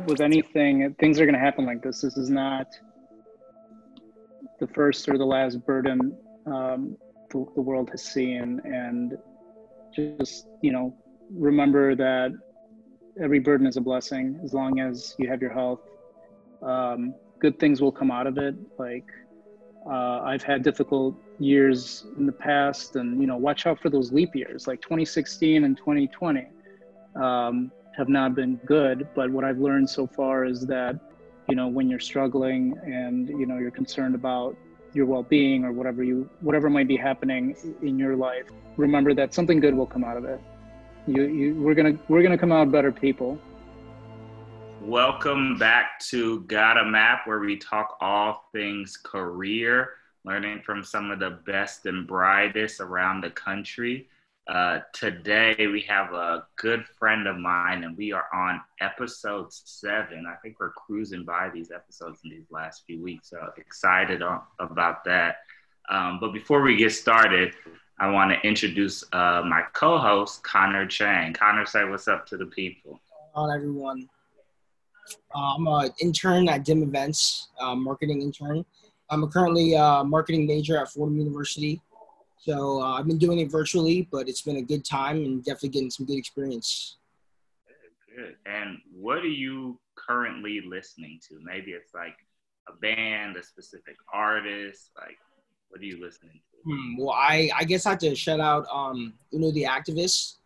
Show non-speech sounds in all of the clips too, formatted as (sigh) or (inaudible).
with anything, things are going to happen like this. This is not the first or the last burden um, the, the world has seen, and just you know, remember that every burden is a blessing as long as you have your health. Um, good things will come out of it. Like uh, I've had difficult years in the past, and you know, watch out for those leap years, like 2016 and 2020. Um, have not been good. But what I've learned so far is that, you know, when you're struggling and you know you're concerned about your well-being or whatever you whatever might be happening in your life, remember that something good will come out of it. You, you we're gonna we're gonna come out better people. Welcome back to Got a Map, where we talk all things career, learning from some of the best and brightest around the country. Uh, today we have a good friend of mine, and we are on episode seven. I think we're cruising by these episodes in these last few weeks, so excited about that. Um, but before we get started, I want to introduce uh, my co-host Connor Chang. Connor, say what's up to the people. On everyone, uh, I'm an intern at Dim Events, uh, marketing intern. I'm currently a marketing major at Fordham University so uh, I've been doing it virtually, but it's been a good time and definitely getting some good experience. Good. And what are you currently listening to? Maybe it's like a band, a specific artist. Like, what are you listening to? Hmm, well, I, I guess I have to shout out um, Uno the Activist.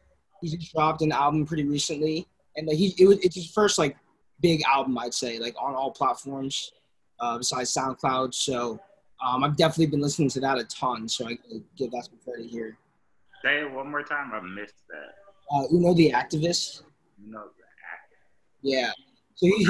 He just dropped an album pretty recently, and he it was, it's his first like big album, I'd say, like on all platforms uh, besides SoundCloud. So um, I've definitely been listening to that a ton, so I give that some credit here. Say it one more time. I missed that. Uh, Uno the Activist. You know the activist. Yeah. So he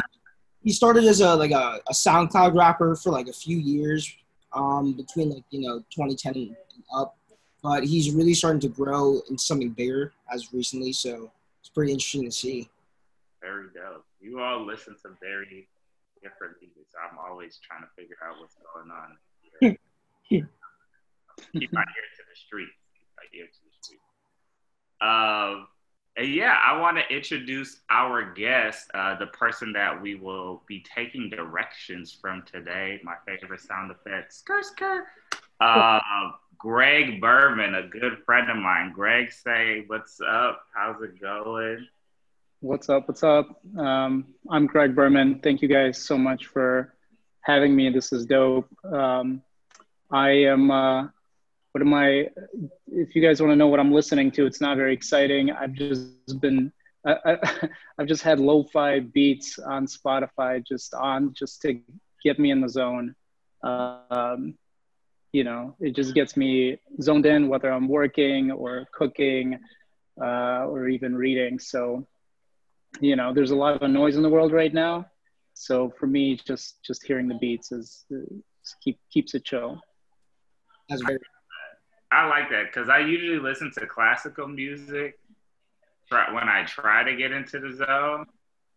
he started as a like a, a SoundCloud rapper for like a few years, um, between like you know 2010 and up, but he's really starting to grow into something bigger as recently. So it's pretty interesting to see. Very dope. You all listen to very different music. I'm always trying to figure out what's going on keep my ear to the street. Keep my ear to the street. Um, and yeah, I want to introduce our guest, uh, the person that we will be taking directions from today. My favorite sound effect, skr skr. Uh, Greg Berman, a good friend of mine. Greg, say what's up? How's it going? What's up? What's up? Um, I'm Greg Berman. Thank you guys so much for having me. This is dope. Um, I am. Uh, what am I? If you guys want to know what I'm listening to, it's not very exciting. I've just been. I, have (laughs) just had lo-fi beats on Spotify, just on just to get me in the zone. Um, you know, it just gets me zoned in, whether I'm working or cooking uh, or even reading. So, you know, there's a lot of noise in the world right now. So for me, just just hearing the beats is, is keep keeps it chill. That's. I like that because I usually listen to classical music when I try to get into the zone,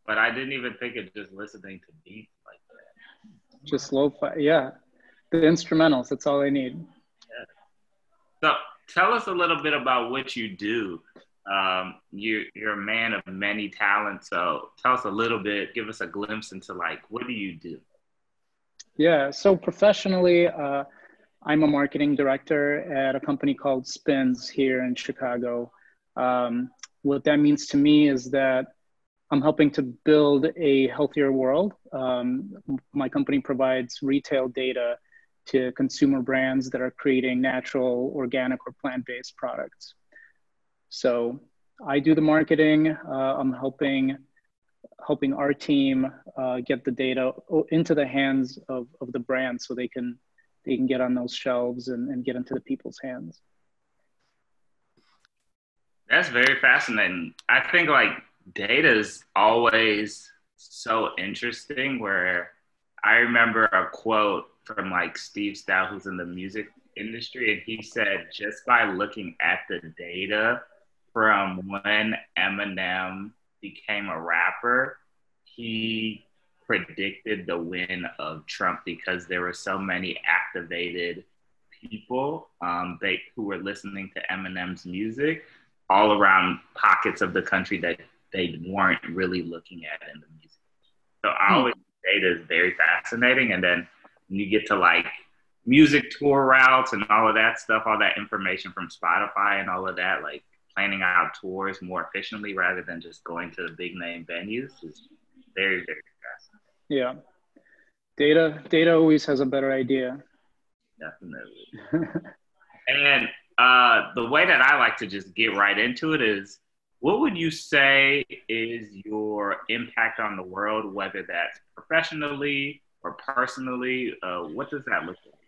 but I didn't even think of just listening to beats like that. Just lo-fi, yeah. The instrumentals, that's all I need. Yeah. So tell us a little bit about what you do. Um, you, you're a man of many talents, so tell us a little bit. Give us a glimpse into like what do you do? Yeah, so professionally, uh, I'm a marketing director at a company called Spins here in Chicago. Um, what that means to me is that I'm helping to build a healthier world. Um, my company provides retail data to consumer brands that are creating natural, organic, or plant based products. So I do the marketing. Uh, I'm helping helping our team uh, get the data into the hands of, of the brand so they can they can get on those shelves and, and get into the people's hands. That's very fascinating. I think like data is always so interesting where I remember a quote from like Steve Stoute, who's in the music industry, and he said, just by looking at the data from when Eminem became a rapper, he predicted the win of Trump because there were so many activated people um, they, who were listening to Eminem's music all around pockets of the country that they weren't really looking at in the music. So I hmm. always data is very fascinating. And then when you get to like music tour routes and all of that stuff, all that information from Spotify and all of that, like planning out tours more efficiently rather than just going to the big name venues is very, very. Yeah. Data data always has a better idea. Definitely. and uh, the way that I like to just get right into it is what would you say is your impact on the world, whether that's professionally or personally? Uh, what does that look like?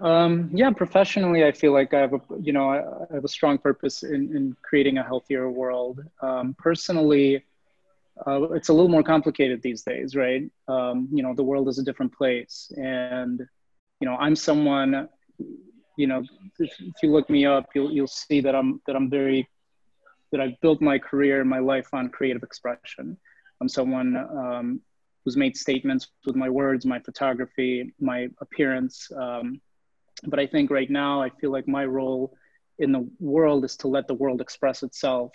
Um, yeah, professionally, I feel like I have a you know I, have a strong purpose in, in creating a healthier world. Um, personally, uh, it's a little more complicated these days, right? Um, you know, the world is a different place, and you know, I'm someone. You know, if, if you look me up, you'll you'll see that I'm that I'm very that I've built my career and my life on creative expression. I'm someone um, who's made statements with my words, my photography, my appearance. Um, but I think right now, I feel like my role in the world is to let the world express itself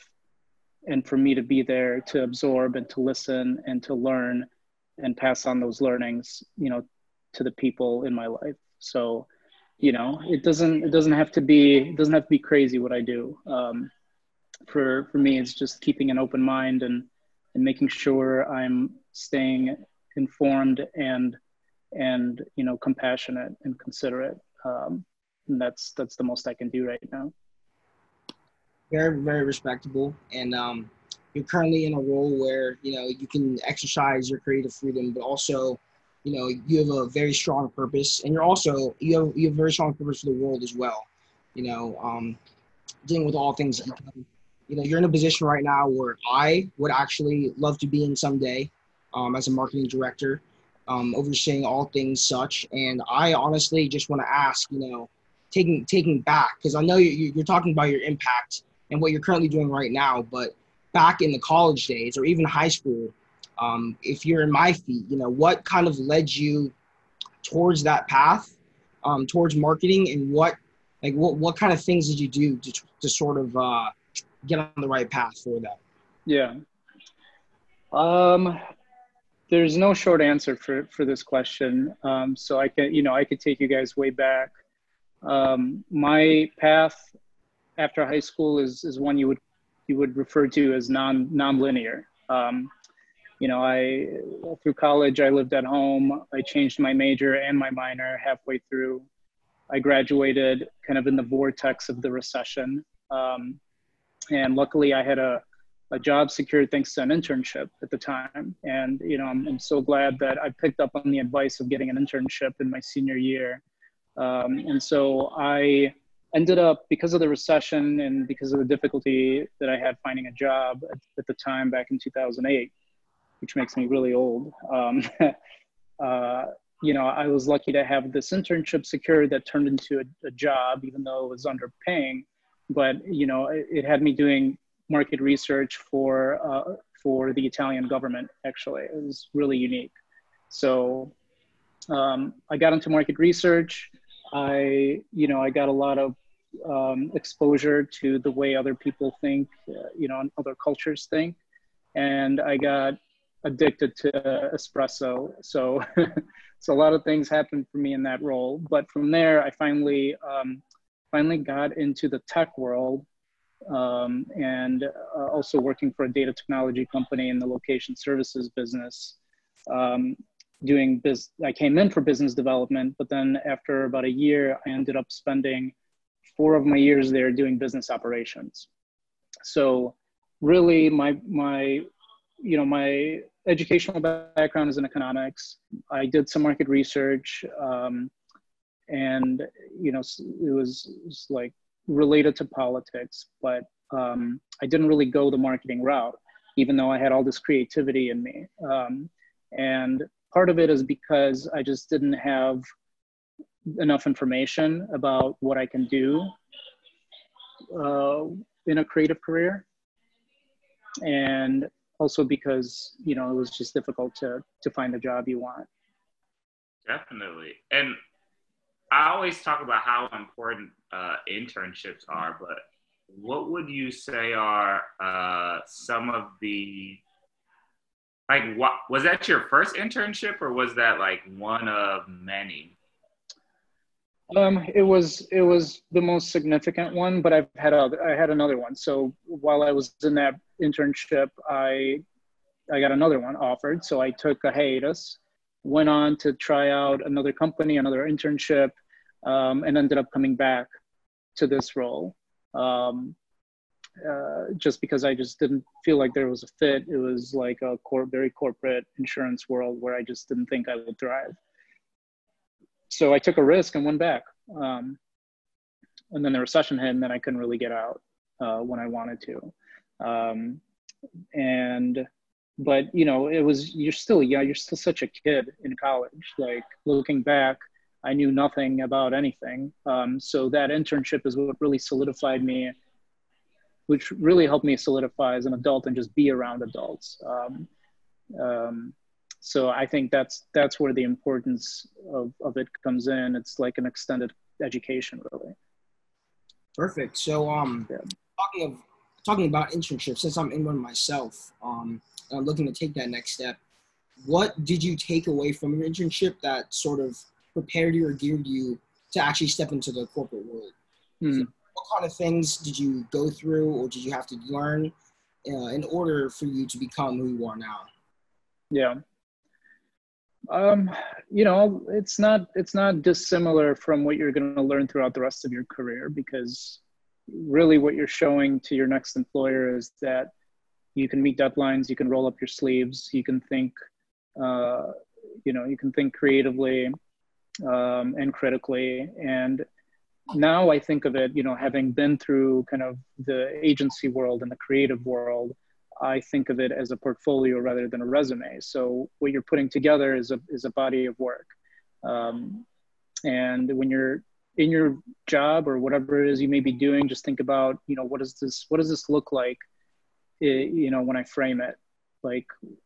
and for me to be there to absorb and to listen and to learn and pass on those learnings you know to the people in my life. So you know it doesn't it doesn't have to be it doesn't have to be crazy what i do. Um, for for me it's just keeping an open mind and and making sure i'm staying informed and and you know compassionate and considerate. Um, and that's that's the most i can do right now very very respectable and um, you're currently in a role where you know you can exercise your creative freedom but also you know you have a very strong purpose and you're also you have you have a very strong purpose for the world as well you know um, dealing with all things you know, you're in a position right now where I would actually love to be in someday um, as a marketing director, um, overseeing all things such. And I honestly just want to ask, you know, taking taking back because I know you, you're talking about your impact and what you're currently doing right now, but back in the college days or even high school, um, if you're in my feet, you know, what kind of led you towards that path, um, towards marketing, and what like what what kind of things did you do to to sort of uh, get on the right path for that? Yeah. Um, there's no short answer for, for this question. Um, so I can, you know, I could take you guys way back. Um, my path after high school is, is one you would, you would refer to as non non-linear. Um, you know, I, through college, I lived at home. I changed my major and my minor halfway through. I graduated kind of in the vortex of the recession. Um, and luckily I had a, a job secured thanks to an internship at the time. And, you know, I'm, I'm so glad that I picked up on the advice of getting an internship in my senior year. Um, and so I ended up, because of the recession and because of the difficulty that I had finding a job at, at the time back in 2008, which makes me really old. Um, (laughs) uh, you know, I was lucky to have this internship secured that turned into a, a job, even though it was underpaying but you know, it, it had me doing market research for uh, for the Italian government. Actually, it was really unique. So um, I got into market research. I you know I got a lot of um, exposure to the way other people think, uh, you know, and other cultures think, and I got addicted to espresso. So, (laughs) so a lot of things happened for me in that role. But from there, I finally um, finally got into the tech world um, and uh, also working for a data technology company in the location services business. Um, doing biz, I came in for business development, but then after about a year, I ended up spending four of my years there doing business operations. So really, my my you know my educational background is in economics. I did some market research. Um, and you know it was, it was like related to politics but um, i didn't really go the marketing route even though i had all this creativity in me um, and part of it is because i just didn't have enough information about what i can do uh, in a creative career. And also because you know it was just difficult to to find the job you want. Definitely. And I always talk about how important uh, internships are, but what would you say are uh, some of the like what was that your first internship or was that like one of many? Um, it was it was the most significant one, but I've had other, I had another one. So while I was in that internship, I I got another one offered. So I took a hiatus, went on to try out another company, another internship, um, and ended up coming back to this role. Um, uh, just because I just didn't feel like there was a fit. It was like a core, very corporate insurance world where I just didn't think I would thrive. So I took a risk and went back. Um, and then the recession hit, and then I couldn't really get out uh, when I wanted to. Um, and but you know, it was you're still yeah, you're still such a kid in college. Like looking back, I knew nothing about anything. Um, so that internship is what really solidified me which really helped me solidify as an adult and just be around adults. Um, um, so I think that's that's where the importance of, of it comes in. It's like an extended education, really. Perfect. So, um, yeah. talking of talking about internships, since I'm in one myself, um, I'm looking to take that next step. What did you take away from your internship that sort of prepared you or geared you to actually step into the corporate world? Mm-hmm. So what kind of things did you go through or did you have to learn uh, in order for you to become who you are now? Yeah. Um, you know, it's not it's not dissimilar from what you're going to learn throughout the rest of your career because really what you're showing to your next employer is that you can meet deadlines, you can roll up your sleeves, you can think, uh, you know, you can think creatively um, and critically, and now I think of it, you know, having been through kind of the agency world and the creative world, I think of it as a portfolio rather than a resume. So what you're putting together is a is a body of work, um, and when you're in your job or whatever it is you may be doing, just think about, you know, what does this what does this look like, you know, when I frame it, like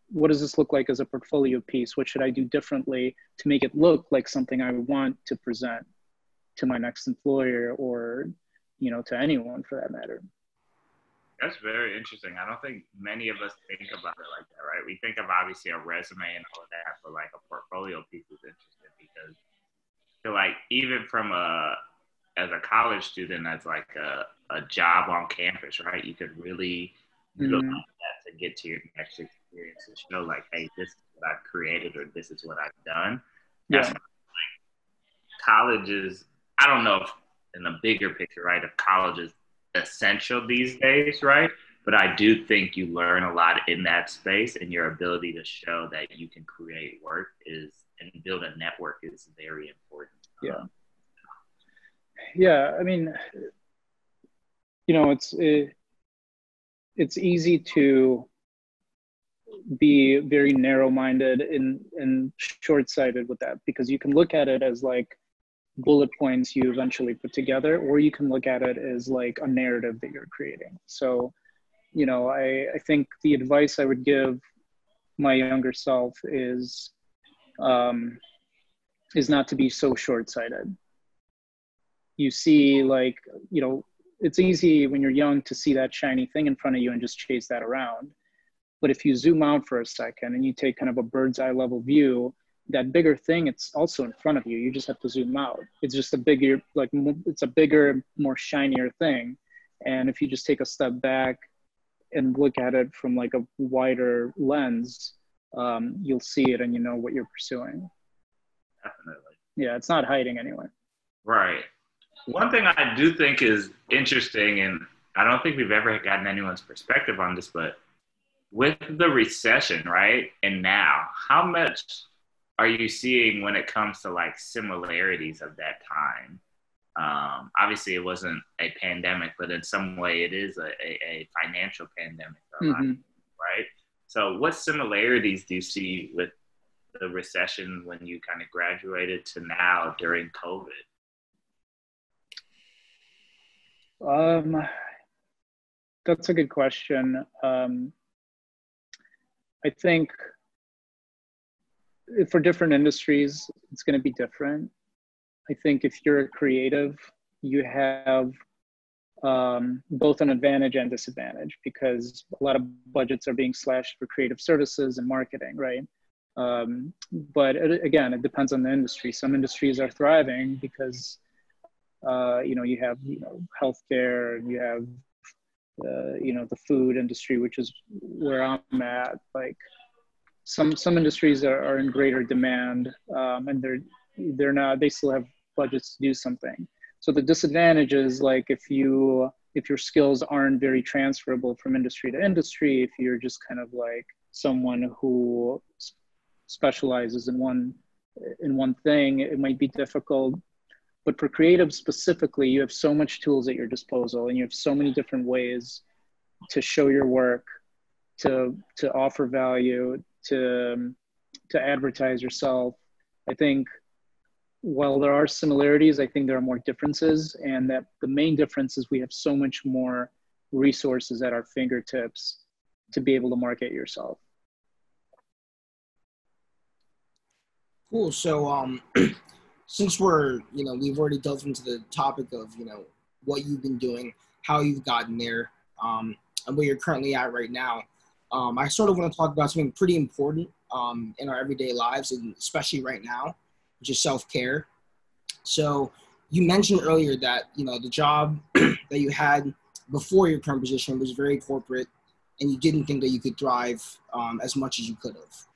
what does this look like as a portfolio piece? What should I do differently to make it look like something I want to present? to my next employer or you know to anyone for that matter that's very interesting i don't think many of us think about it like that right we think of obviously a resume and all of that but like a portfolio piece is interesting because I feel like even from a as a college student as like a, a job on campus right you could really mm-hmm. look at that to get to your next experience and show like hey this is what i've created or this is what i've done yeah. That's like college is I don't know if in the bigger picture, right, if college is essential these days, right? But I do think you learn a lot in that space, and your ability to show that you can create work is and build a network is very important. Yeah. Yeah, I mean, you know, it's it, it's easy to be very narrow-minded and and short-sighted with that because you can look at it as like bullet points you eventually put together, or you can look at it as like a narrative that you're creating. So, you know, I, I think the advice I would give my younger self is um, is not to be so short-sighted. You see, like, you know, it's easy when you're young to see that shiny thing in front of you and just chase that around. But if you zoom out for a second and you take kind of a bird's eye level view, that bigger thing it's also in front of you. You just have to zoom out. It's just a bigger like it's a bigger more shinier thing. And if you just take a step back and look at it from like a wider lens um, you'll see it and you know what you're pursuing. Definitely. Yeah it's not hiding anywhere. Right. One thing i do think is interesting and i don't think we've ever gotten anyone's perspective on this but with the recession right and now how much are you seeing when it comes to like similarities of that time? Um, obviously, it wasn't a pandemic, but in some way, it is a, a, a financial pandemic, mm-hmm. right? So, what similarities do you see with the recession when you kind of graduated to now during COVID? Um, that's a good question. Um, I think for different industries, it's going to be different. I think if you're a creative, you have um, both an advantage and disadvantage because a lot of budgets are being slashed for creative services and marketing, right? Um, but it, again, it depends on the industry. Some industries are thriving because uh, you know you have you know healthcare and you have uh, you know the food industry, which is where I'm at. Like some some industries are, are in greater demand um, and they're they're not they still have budgets to do something so the disadvantage is like if you if your skills aren't very transferable from industry to industry, if you're just kind of like someone who specializes in one in one thing, it might be difficult. But for creative specifically, you have so much tools at your disposal, and you have so many different ways to show your work, to to offer value, to to advertise yourself. I think while there are similarities, I think there are more differences, and that the main difference is we have so much more resources at our fingertips to be able to market yourself. Cool. So, um, (clears throat) since we're, you know, we've already delved into the topic of, you know, what you've been doing, how you've gotten there, um, and where you're currently at right now, um, I sort of want to talk about something pretty important um, in our everyday lives, and especially right now, which is self care. So you mentioned earlier that you know the job (clears throat) that you had before your current position was very corporate, and you didn't think that you could thrive um, as much as you could have.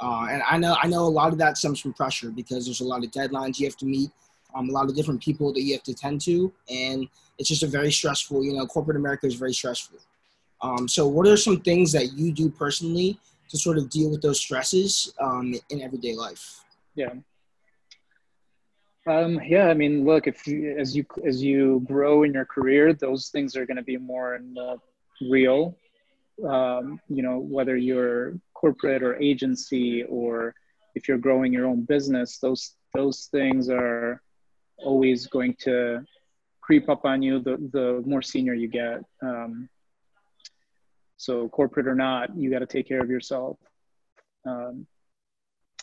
Uh, and I know I know a lot of that stems from pressure because there's a lot of deadlines you have to meet, um, a lot of different people that you have to tend to, and it's just a very stressful. You know, corporate America is very stressful. Um, so, what are some things that you do personally to sort of deal with those stresses um, in everyday life? Yeah. Um, yeah, I mean, look, if as you as you grow in your career, those things are going to be more and more real. Um, you know, whether you're corporate or agency, or if you're growing your own business, those those things are always going to creep up on you the the more senior you get. Um, so corporate or not, you got to take care of yourself. Um,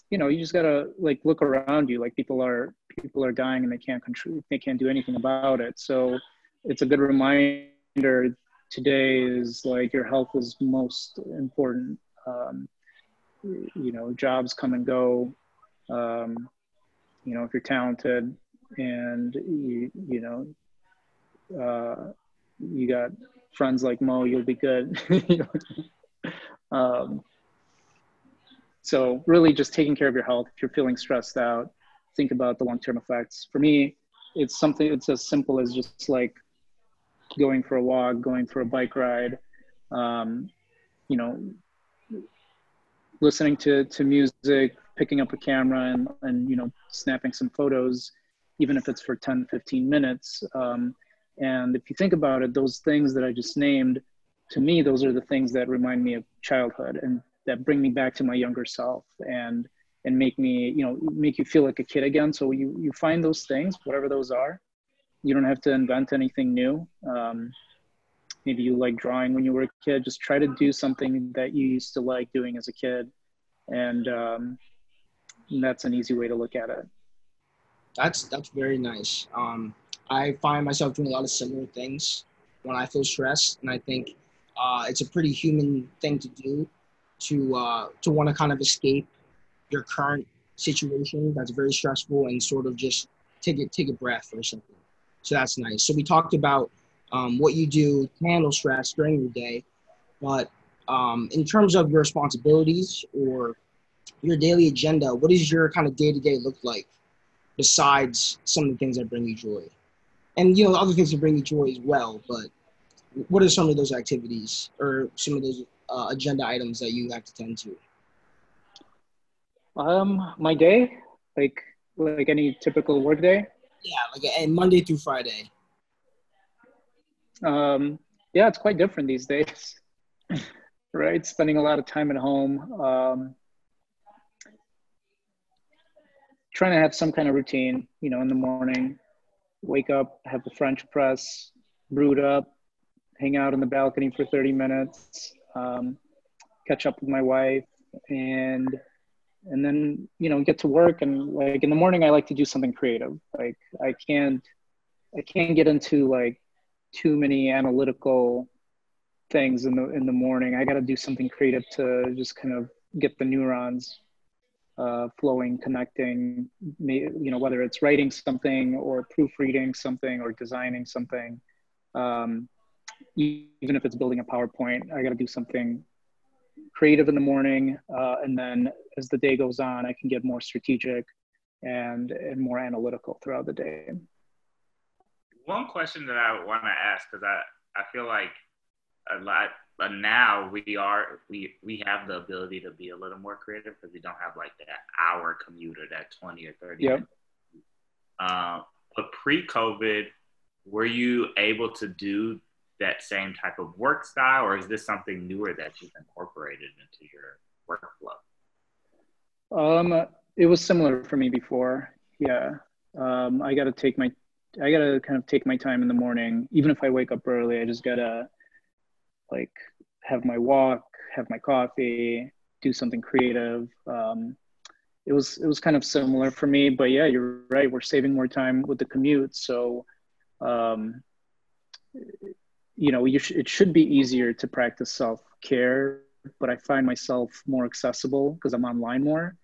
you know you just gotta like look around you. Like people are people are dying and they can't control they can't do anything about it. So it's a good reminder today is like your health is most important. Um, you know jobs come and go. Um, you know if you're talented and you you know uh, you got friends like mo you'll be good (laughs) um, so really just taking care of your health. If you're feeling stressed out, think about the long-term effects. For me, it's something, it's as simple as just like going for a walk, going for a bike ride, um, you know, listening to, to music, picking up a camera and, and, you know, snapping some photos, even if it's for 10, 15 minutes. Um, and if you think about it, those things that I just named, to me, those are the things that remind me of childhood and that bring me back to my younger self and and make me you know make you feel like a kid again. So you you find those things whatever those are. You don't have to invent anything new. Um, maybe you like drawing when you were a kid. Just try to do something that you used to like doing as a kid. And, um, and that's an easy way to look at it. That's that's very nice. Um, i find myself doing a lot of similar things when i feel stressed and i think uh, it's a pretty human thing to do to uh, to want to kind of escape your current situation that's very stressful and sort of just take it take a breath or something. So that's nice. So we talked about um, what you do to handle stress during your day, but um, in terms of your responsibilities or your daily agenda, what does your kind of day to day look like besides some of the things that bring you joy? And you know, other things that bring you joy as well, but what are some of those activities or some of those uh, agenda items that you have to tend to? Um, my day, like like any typical work day. Yeah, like and Monday through Friday. Um, yeah, it's quite different these days, (laughs) right? Spending a lot of time at home. Um, trying to have some kind of routine, you know, in the morning, wake up, have the French press, brewed up, hang out in the balcony for 30 minutes, um, catch up with my wife, and and then you know get to work. And like in the morning, I like to do something creative. Like I can't I can't get into like too many analytical things in the in the morning. I got to do something creative to just kind of get the neurons uh, flowing, connecting. You know, whether it's writing something or proofreading something or designing something. Um, even if it's building a PowerPoint, I got to do something creative in the morning, uh, and then as the day goes on, I can get more strategic and and more analytical throughout the day. One question that I want to ask because I I feel like a lot, but now we are we we have the ability to be a little more creative because we don't have like that hour commute or that twenty or thirty. Yep. Uh, but pre-COVID, were you able to do that same type of work style, or is this something newer that you've incorporated into your workflow? Um, it was similar for me before. Yeah, um, I got to take my, I got to kind of take my time in the morning. Even if I wake up early, I just gotta like have my walk, have my coffee, do something creative. Um, it was it was kind of similar for me, but yeah, you're right. We're saving more time with the commute, so um, you know, you sh- it should be easier to practice self care, but I find myself more accessible because I'm online more.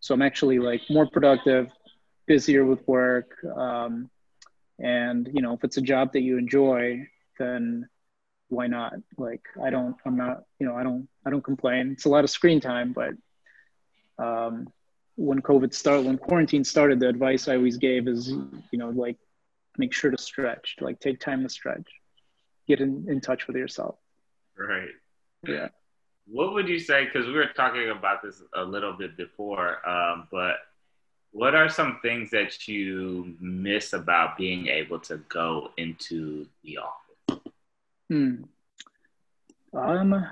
So I'm actually like more productive, busier with work. Um, and, you know, if it's a job that you enjoy, then why not? Like, I don't, I'm not, you know, I don't, I don't complain. It's a lot of screen time, but um, when COVID started, when quarantine started, the advice I always gave is, you know, like, make sure to stretch, like take time to stretch get in, in touch with yourself. Right. Yeah. What would you say? Because we were talking about this a little bit before, um, but what are some things that you miss about being able to go into the office? Hmm. Um,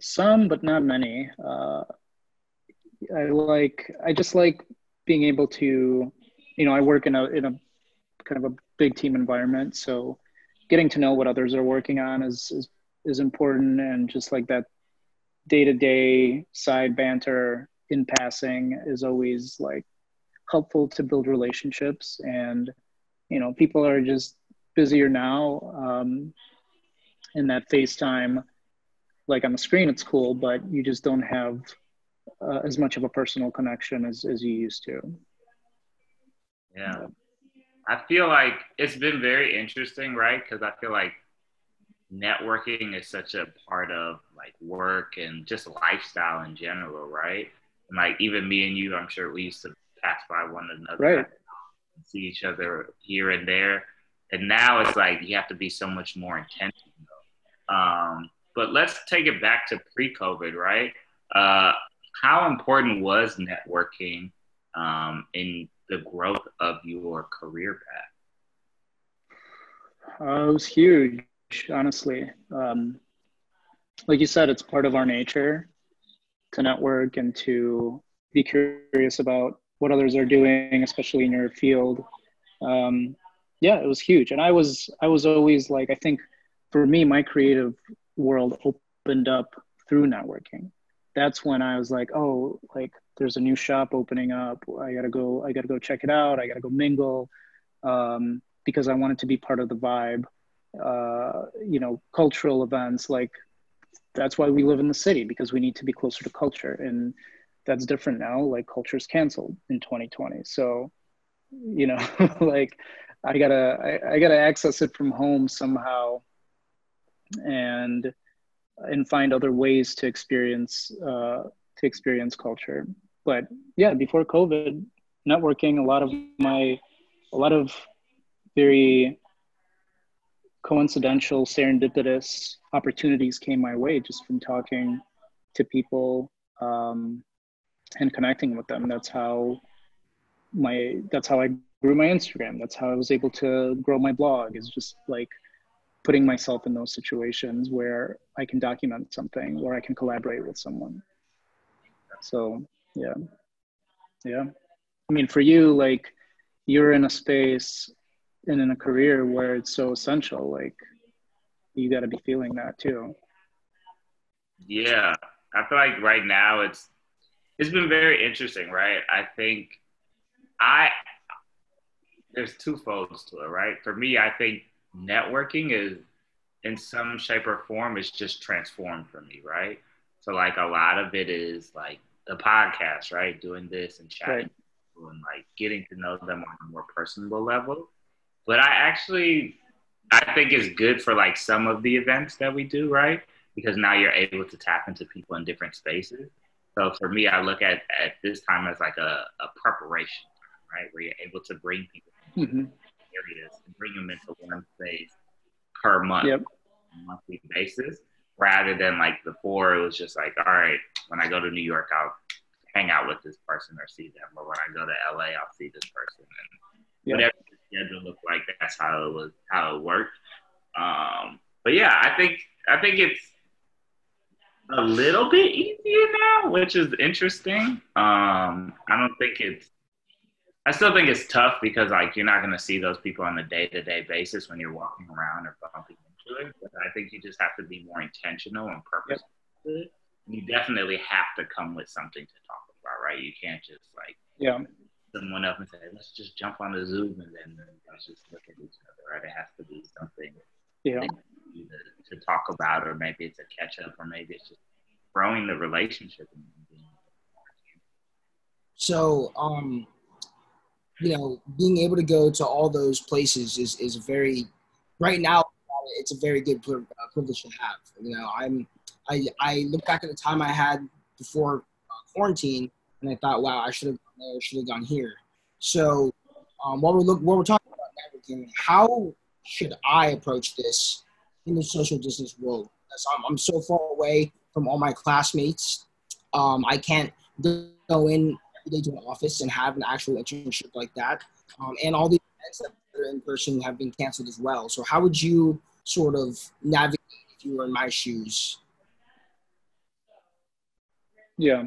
some, but not many. Uh, I like. I just like being able to, you know, I work in a in a kind of a big team environment, so getting to know what others are working on is is, is important and just like that day-to-day side banter in passing is always like helpful to build relationships and you know people are just busier now um, in that facetime like on the screen it's cool but you just don't have uh, as much of a personal connection as, as you used to yeah I feel like it's been very interesting, right? Because I feel like networking is such a part of like work and just lifestyle in general, right? And like even me and you, I'm sure we used to pass by one another, right? See each other here and there, and now it's like you have to be so much more intentional. Um, but let's take it back to pre-COVID, right? Uh, how important was networking um, in the growth of your career path? Uh, it was huge, honestly. Um, like you said, it's part of our nature to network and to be curious about what others are doing, especially in your field. Um, yeah, it was huge, and I was I was always like I think for me, my creative world opened up through networking. That's when I was like, oh, like there's a new shop opening up. I gotta go. I gotta go check it out. I gotta go mingle um, because I wanted to be part of the vibe. Uh, you know, cultural events like that's why we live in the city because we need to be closer to culture, and that's different now. Like culture's canceled in 2020, so you know, (laughs) like I gotta I, I gotta access it from home somehow, and and find other ways to experience uh, to experience culture. But yeah, before COVID, networking, a lot of my, a lot of very coincidental, serendipitous opportunities came my way just from talking to people um, and connecting with them. That's how my, that's how I grew my Instagram. That's how I was able to grow my blog is just like putting myself in those situations where I can document something or I can collaborate with someone. So yeah, yeah. I mean, for you, like you're in a space and in a career where it's so essential. Like you got to be feeling that too. Yeah, I feel like right now it's it's been very interesting, right? I think I there's two folds to it, right? For me, I think networking is in some shape or form is just transformed for me, right? So like a lot of it is like the podcast, right? Doing this and chatting right. and like getting to know them on a more personal level. But I actually I think it's good for like some of the events that we do, right? Because now you're able to tap into people in different spaces. So for me, I look at at this time as like a, a preparation, right? Where you're able to bring people mm-hmm. Areas and bring them into one space per month, yep. monthly basis rather than like before it was just like, all right, when I go to New York, I'll hang out with this person or see them, or when I go to LA, I'll see this person, and yeah. whatever the schedule looked like, that's how it was, how it worked. Um, but yeah, I think I think it's a little bit easier now, which is interesting. Um, I don't think it's. I still think it's tough because like you're not going to see those people on a day to day basis when you're walking around or bumping into it. But I think you just have to be more intentional and purposeful. Yep. You definitely have to come with something to talk about, right? You can't just like yeah someone up and say, let's just jump on the Zoom and then let's just look at each other, right? It has to be something yeah. to, to talk about, or maybe it's a catch up, or maybe it's just growing the relationship. So, um, you know, being able to go to all those places is, is very, right now, it's a very good uh, privilege to have. You know, I'm, I, I look back at the time I had before uh, quarantine and I thought, wow, I should have gone there, should have gone here. So, um, while we're look, while we're talking about networking, how should I approach this in the social distance world? Because I'm, I'm so far away from all my classmates. Um, I can't go in day to an office and have an actual internship like that. Um, and all the events that are in person have been canceled as well. So, how would you sort of navigate if you were in my shoes? Yeah.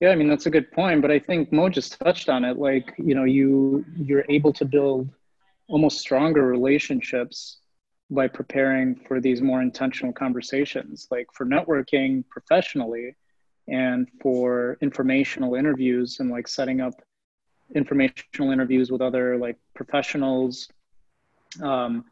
Yeah, I mean that's a good point, but I think Mo just touched on it. Like, you know, you you're able to build almost stronger relationships by preparing for these more intentional conversations, like for networking professionally and for informational interviews and like setting up informational interviews with other like professionals. Um,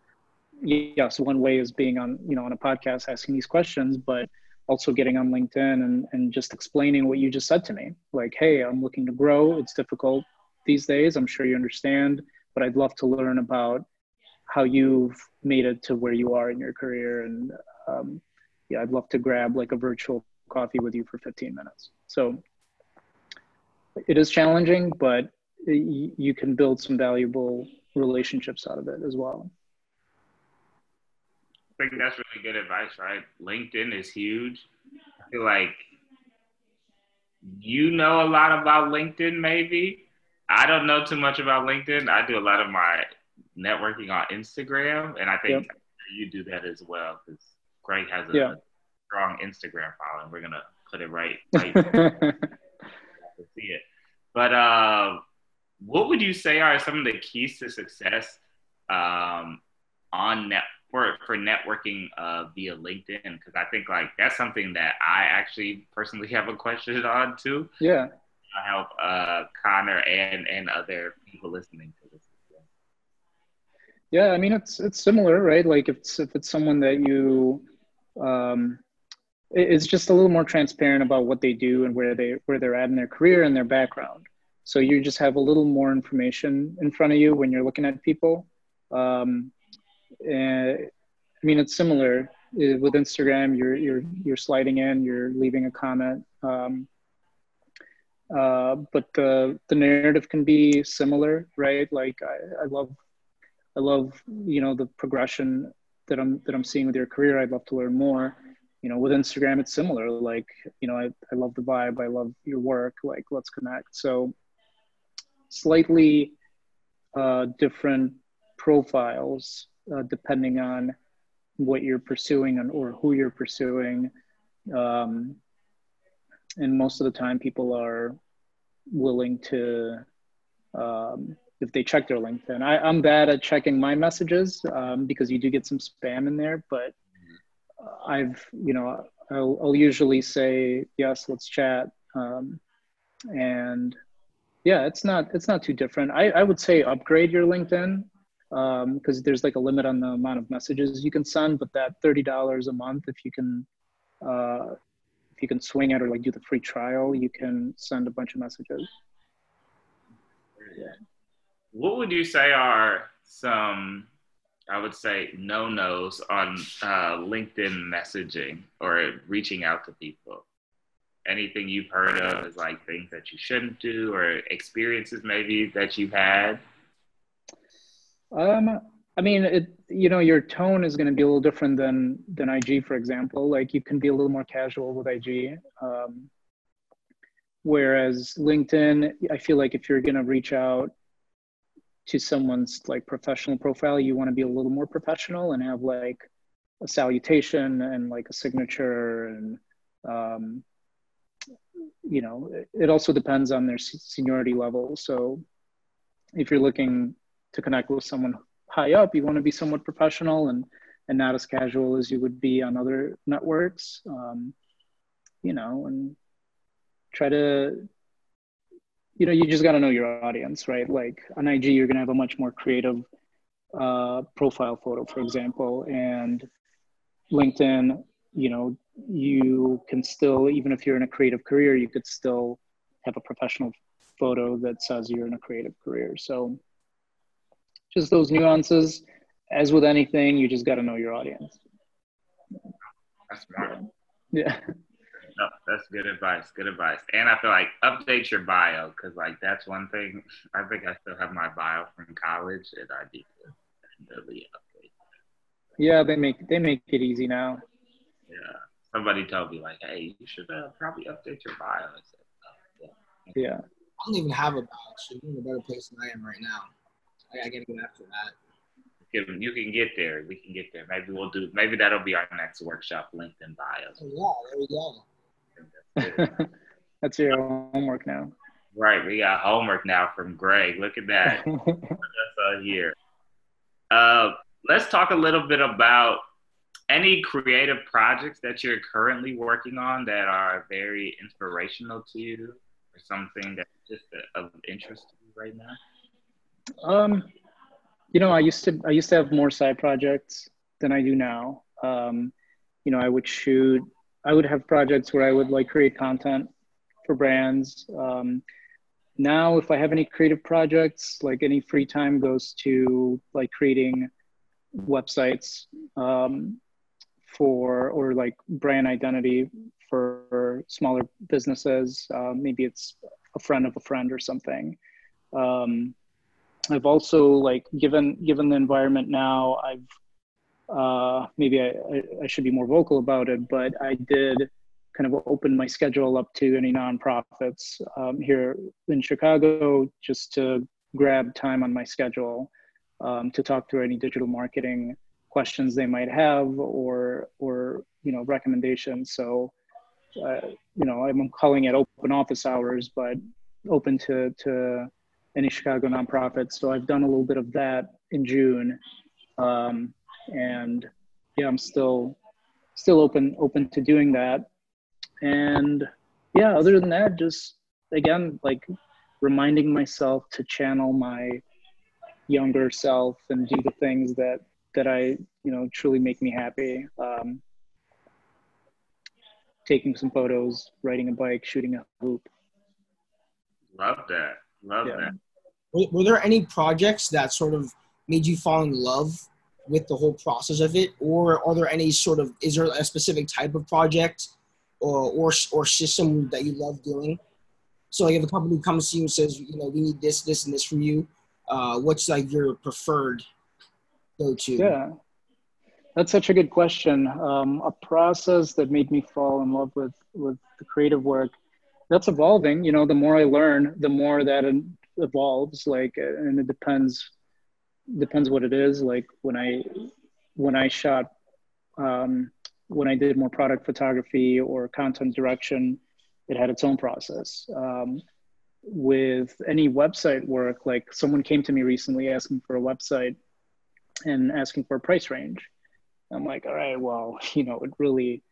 yes, one way is being on, you know, on a podcast asking these questions, but also getting on LinkedIn and, and just explaining what you just said to me. Like, hey, I'm looking to grow. It's difficult these days. I'm sure you understand, but I'd love to learn about how you've made it to where you are in your career. And um, yeah, I'd love to grab like a virtual coffee with you for 15 minutes. So it is challenging, but you can build some valuable relationships out of it as well. I think that's really good advice, right? LinkedIn is huge. I feel like you know a lot about LinkedIn, maybe. I don't know too much about LinkedIn. I do a lot of my networking on Instagram, and I think yep. you do that as well because Greg has a yeah. Strong Instagram following. We're gonna put it right, (laughs) right to see it. But uh, what would you say are some of the keys to success um, on net for for networking uh, via LinkedIn? Because I think like that's something that I actually personally (laughs) have a question on too. Yeah. I help uh, Connor and and other people listening to this. Yeah, I mean it's it's similar, right? Like if it's if it's someone that you um, it's just a little more transparent about what they do and where they where they're at in their career and their background. So you just have a little more information in front of you when you're looking at people. Um, and, I mean, it's similar uh, with Instagram. You're you're you're sliding in, you're leaving a comment. Um, uh, but the the narrative can be similar, right? Like I, I love I love you know the progression that I'm that I'm seeing with your career. I'd love to learn more. You know, with Instagram, it's similar. Like you know, I, I love the vibe. I love your work. Like let's connect. So slightly uh, different profiles uh, depending on what you're pursuing and, or who you're pursuing. Um, and most of the time, people are willing to um, if they check their LinkedIn. I, I'm bad at checking my messages um, because you do get some spam in there, but I've, you know, I'll, I'll usually say, yes, let's chat. Um, and yeah, it's not, it's not too different. I, I would say upgrade your LinkedIn because um, there's like a limit on the amount of messages you can send. But that thirty dollars a month, if you can, uh, if you can swing it or like do the free trial, you can send a bunch of messages. Yeah. What would you say are some, I would say, no nos on uh, LinkedIn messaging or reaching out to people? Anything you've heard of is like things that you shouldn't do or experiences maybe that you've had? Um, I mean, it, you know, your tone is going to be a little different than than IG, for example. Like you can be a little more casual with IG. Um, whereas LinkedIn, I feel like if you're going to reach out to someone's like professional profile, you want to be a little more professional and have like a salutation and like a signature and um, you know, it also depends on their seniority level. So if you're looking to connect with someone high up, you want to be somewhat professional and and not as casual as you would be on other networks. Um, you know, and try to you know you just got to know your audience right like on ig you're going to have a much more creative uh, profile photo for example and linkedin you know you can still even if you're in a creative career you could still have a professional photo that says you're in a creative career so just those nuances. As with anything, you just got to know your audience. That's smart. Yeah. No, that's good advice. Good advice. And I feel like update your bio because like that's one thing. I think I still have my bio from college, and I need to really update. Yeah, they make they make it easy now. Yeah. Somebody told me like, hey, you should uh, probably update your bio. I said, oh, yeah. yeah. I don't even have a bio, so you're in a better place than I am right now. I gotta get after that. You can get there. We can get there. Maybe we'll do. Maybe that'll be our next workshop. LinkedIn bios. Oh, yeah, there we go. (laughs) That's your homework now. Right, we got homework now from Greg. Look at that. (laughs) That's uh, here. Uh, let's talk a little bit about any creative projects that you're currently working on that are very inspirational to you, or something that's just of interest to you right now. Um, you know, I used to I used to have more side projects than I do now. Um, you know, I would shoot. I would have projects where I would like create content for brands. Um, now, if I have any creative projects, like any free time goes to like creating websites um, for or like brand identity for smaller businesses. Uh, maybe it's a friend of a friend or something. Um, I've also like given given the environment now, I've uh, maybe I, I, should be more vocal about it, but I did kind of open my schedule up to any nonprofits um, here in Chicago just to grab time on my schedule um, to talk through any digital marketing questions they might have or or you know recommendations. So uh, you know I'm calling it open office hours, but open to to any Chicago nonprofits. So I've done a little bit of that in June, um, and yeah, I'm still still open open to doing that. And yeah, other than that, just again like reminding myself to channel my younger self and do the things that that I you know truly make me happy. Um, taking some photos, riding a bike, shooting a hoop. Love that. Love yeah. that. Were, were there any projects that sort of made you fall in love with the whole process of it, or are there any sort of is there a specific type of project or or or system that you love doing? So like if a company comes to you and says, you know, we need this, this, and this from you, uh, what's like your preferred go-to? Yeah, that's such a good question. Um, a process that made me fall in love with with the creative work that's evolving. You know, the more I learn, the more that evolves like and it depends depends what it is. Like when i when i shot um, when i did more product photography or content direction it had its own process. Um, with any website work like someone came to me recently asking for a website and asking for a price range. I'm like all right well (laughs) you know it really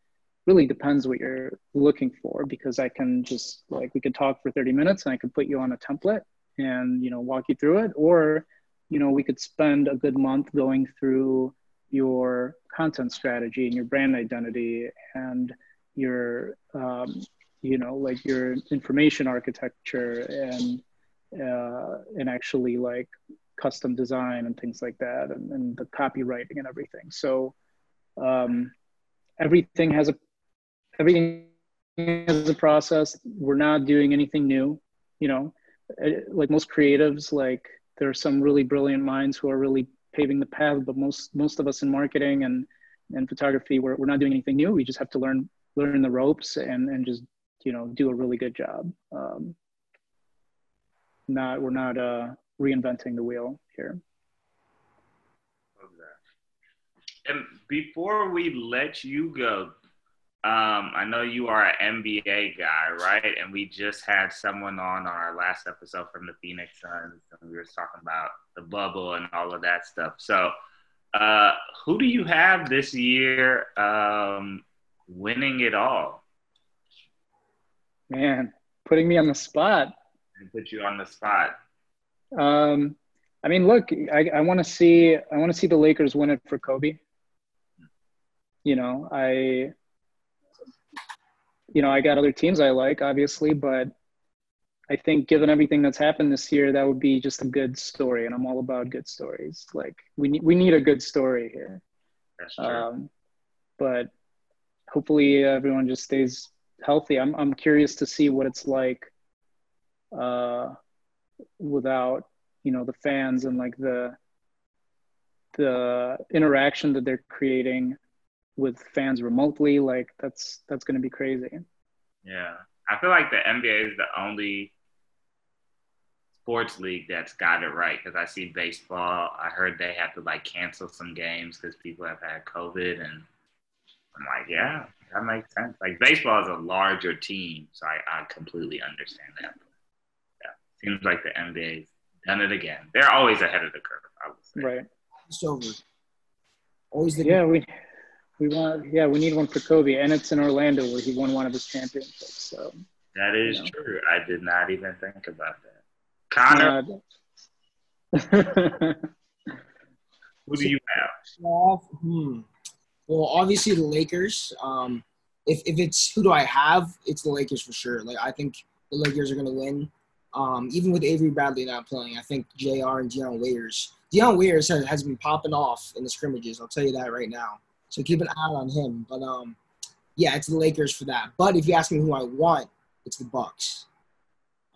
really depends what you're looking for because i can just like we could talk for 30 minutes and i could put you on a template and you know walk you through it. Or you know, we could spend a good month going through your content strategy and your brand identity and your, um, you know, like your information architecture and uh, and actually like custom design and things like that and, and the copywriting and everything. So um, everything has a everything has a process. We're not doing anything new, you know. Uh, like most creatives, like there are some really brilliant minds who are really paving the path, but most most of us in marketing and and photography, we're, we're not doing anything new. We just have to learn learn the ropes and and just you know do a really good job. Um, not we're not uh, reinventing the wheel here. And before we let you go, um, I know you are an NBA guy, right? And we just had someone on our last episode from the Phoenix Suns, and we were talking about the bubble and all of that stuff. So, uh, who do you have this year um, winning it all? Man, putting me on the spot. And put you on the spot. Um, I mean, look, I, I want to see I want to see the Lakers win it for Kobe. You know, I you know, I got other teams I like, obviously, but I think given everything that's happened this year, that would be just a good story, and I'm all about good stories. Like we need we need a good story here. That's true. Um, but hopefully everyone just stays healthy. I'm I'm curious to see what it's like uh, without you know the fans and like the the interaction that they're creating with fans remotely like that's that's going to be crazy. Yeah. I feel like the nba is the only sports league that's got it right because i see baseball. I heard they have to like cancel some games because people have had covid and i'm like yeah that makes sense. Like baseball is a larger team so i, I completely understand that. But, yeah. Seems like the nba's done it again. They're always ahead of the curve i would say. Right. It's over. Always the yeah we we want yeah we need one for kobe and it's in orlando where he won one of his championships so that is Yeah. true i did not even think about that connor uh, (laughs) who do you have Hmm. Well, obviously the Lakers. Um, if if it's who do I have, it's the Lakers for sure. Like I think the Lakers are gonna win. Um, even with Avery Bradley not playing, I think Jr. and Dion Waiters. Dion Waiters has, has been popping off in the scrimmages. I'll tell you that right now. So keep an eye on him. But um, yeah, it's the Lakers for that. But if you ask me who I want, it's the Bucks.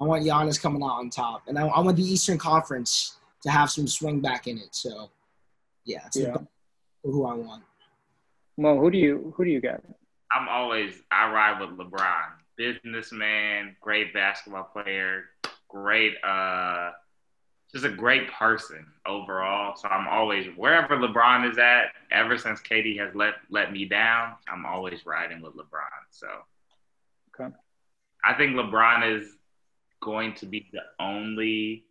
I want Giannis coming out on top, and I, I want the Eastern Conference to have some swing back in it. So yeah, it's the yeah Bucks for who I want. well who do you who do you got I'm always I ride with LeBron. Businessman, great basketball player, great uh just a great person overall. So I'm always wherever LeBron is at, ever since KD has let let me down, I'm always riding with LeBron. So okay I think LeBron is going to be the only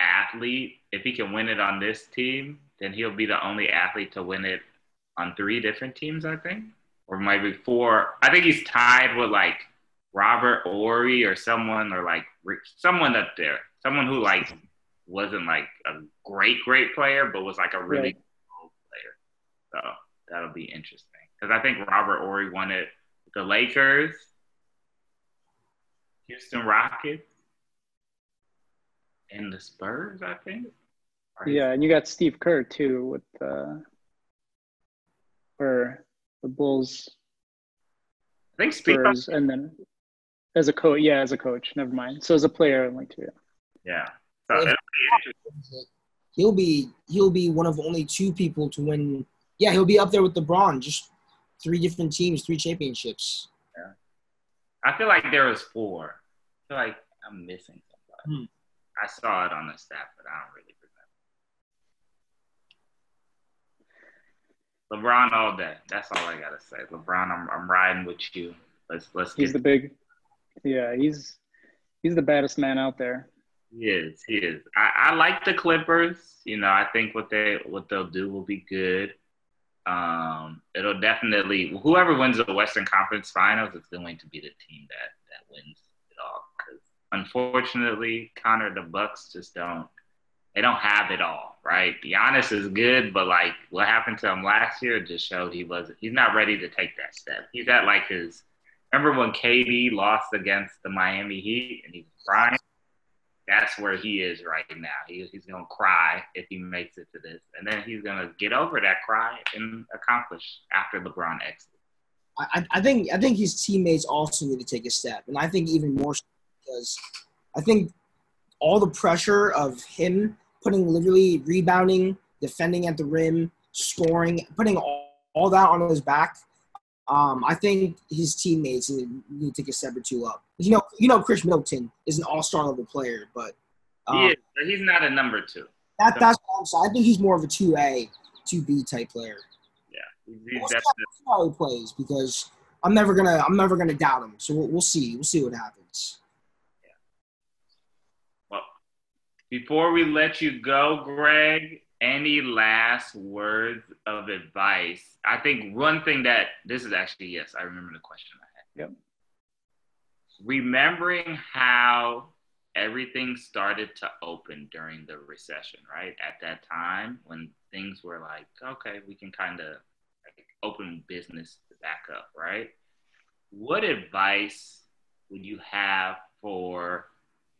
athlete. If he can win it on this team, then he'll be the only athlete to win it on three different teams, I think. Or maybe four. I think he's tied with like Robert Horry or someone or like someone up there. Someone who like wasn't like a great, great player, but was like a really Right. good player. So that'll be interesting. Because I think Robert Horry won it the Lakers, Houston Rockets, and the Spurs, I think. Yeah and you got steve kerr too with uh or the bulls I think Steve. Spurs, and then as a coach yeah as a coach never mind so as a player I'm like too Yeah. So it'll be. He'll be he'll be one of only two people to win. Yeah, he'll be up there with LeBron. Just three different teams, three championships. Yeah. I feel like there was four. I feel like I'm missing somebody. Hmm. I saw it on the stat, but I don't really remember. LeBron all day. That's all I gotta say. LeBron, I'm I'm riding with you. Let's let's he's get. the big yeah he's he's the baddest man out there He is. He is. I, I like the Clippers. You know, I think what they what they'll do will be good. Um, it'll definitely whoever wins the Western Conference Finals is going to be the team that that wins it all. Because unfortunately, Connor, the Bucks just don't. they don't have it all, right? Giannis is good, but like what happened to him last year just showed he wasn't. He's not ready to take that step. He's at like his. Remember when KD lost against the Miami Heat and he was crying? That's where he is right now. He, he's gonna cry if he makes it to this, and then he's gonna get over that cry and accomplish after LeBron exits. I, I think I think his teammates also need to take a step, and I think even more so because I think all the pressure of him putting literally rebounding, defending at the rim, scoring, putting all, all that on his back. Um, I think his teammates need, to take a step or two up. You know, you know, Khris Middleton is an all-star level player, but um, he is, but he's not a number two. That, that's what I'm saying. I think he's more of a two A, two B type player. Yeah, he's, we'll how he plays because I'm never gonna I'm never gonna doubt him. So we'll, we'll see. We'll see what happens. Yeah. Well, before we let you go, Greg, any last words of advice? I think one thing that this is actually, yes, I remember the question I had. Yep. Remembering how everything started to open during the recession, right? At that time when things were like, okay, we can kind of like open business back up, right? What advice would you have for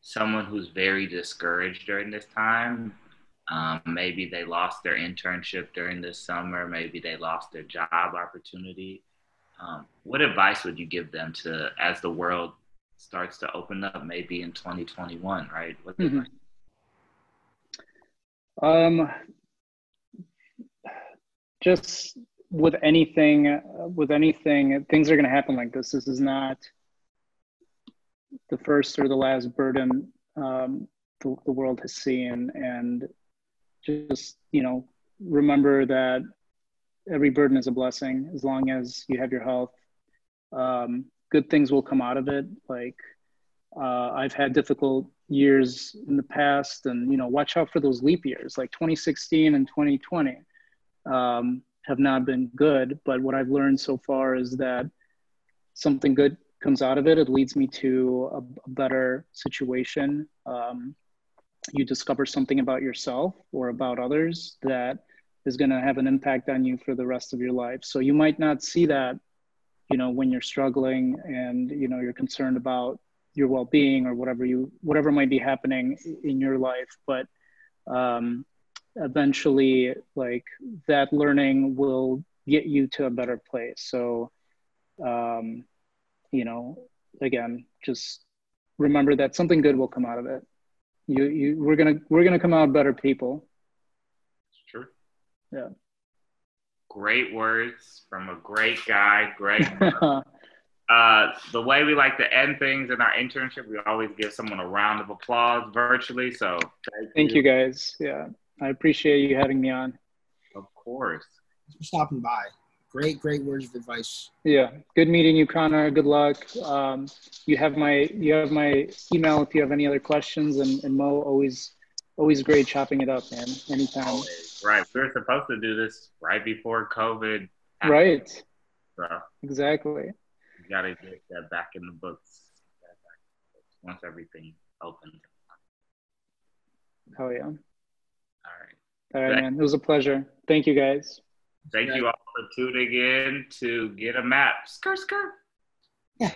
someone who's very discouraged during this time. Um, maybe they lost their internship during this summer. Maybe they lost their job opportunity. Um, what advice would you give them to as the world starts to open up, maybe in 2021, right? What mm-hmm. Um, just with anything, with anything, things are going to happen like this. This is not the first or the last burden um, the, the world has seen and just you know remember that every burden is a blessing as long as you have your health. Um, good things will come out of it. Like uh, i've had difficult years in the past and you know watch out for those leap years. Like 2016 and 2020 um, have not been good but what i've learned so far is that something good comes out of it, it leads me to a, a better situation. Um, you discover something about yourself or about others that is going to have an impact on you for the rest of your life. So you might not see that, you know, when you're struggling and you know you're concerned about your well-being or whatever you whatever might be happening in your life, but um, eventually, like that learning will get you to a better place. So um, you know, again, just remember that something good will come out of it. You, you, we're gonna, we're gonna come out better people. It's true. Yeah. Great words from a great guy, Greg. (laughs) uh, the way we like to end things in our internship, we always give someone a round of applause virtually. So thank, thank you. you guys. Yeah, I appreciate you having me on. Of course. Thanks for stopping by great, great words of advice. Yeah, good meeting you, Connor. Good luck. Um, you have my you have my email if you have any other questions, and, and Mo always always great chopping it up, man. Anytime. Always. Right, we are supposed to do this right before COVID. Happened. Right. So exactly. You gotta get that back in the books once everything opens. Oh yeah. All right. All right, man. It was a pleasure. Thank you, guys. Thank you all for tuning in to Get a Map. Skr, skr. Yeah.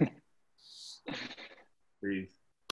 Peace.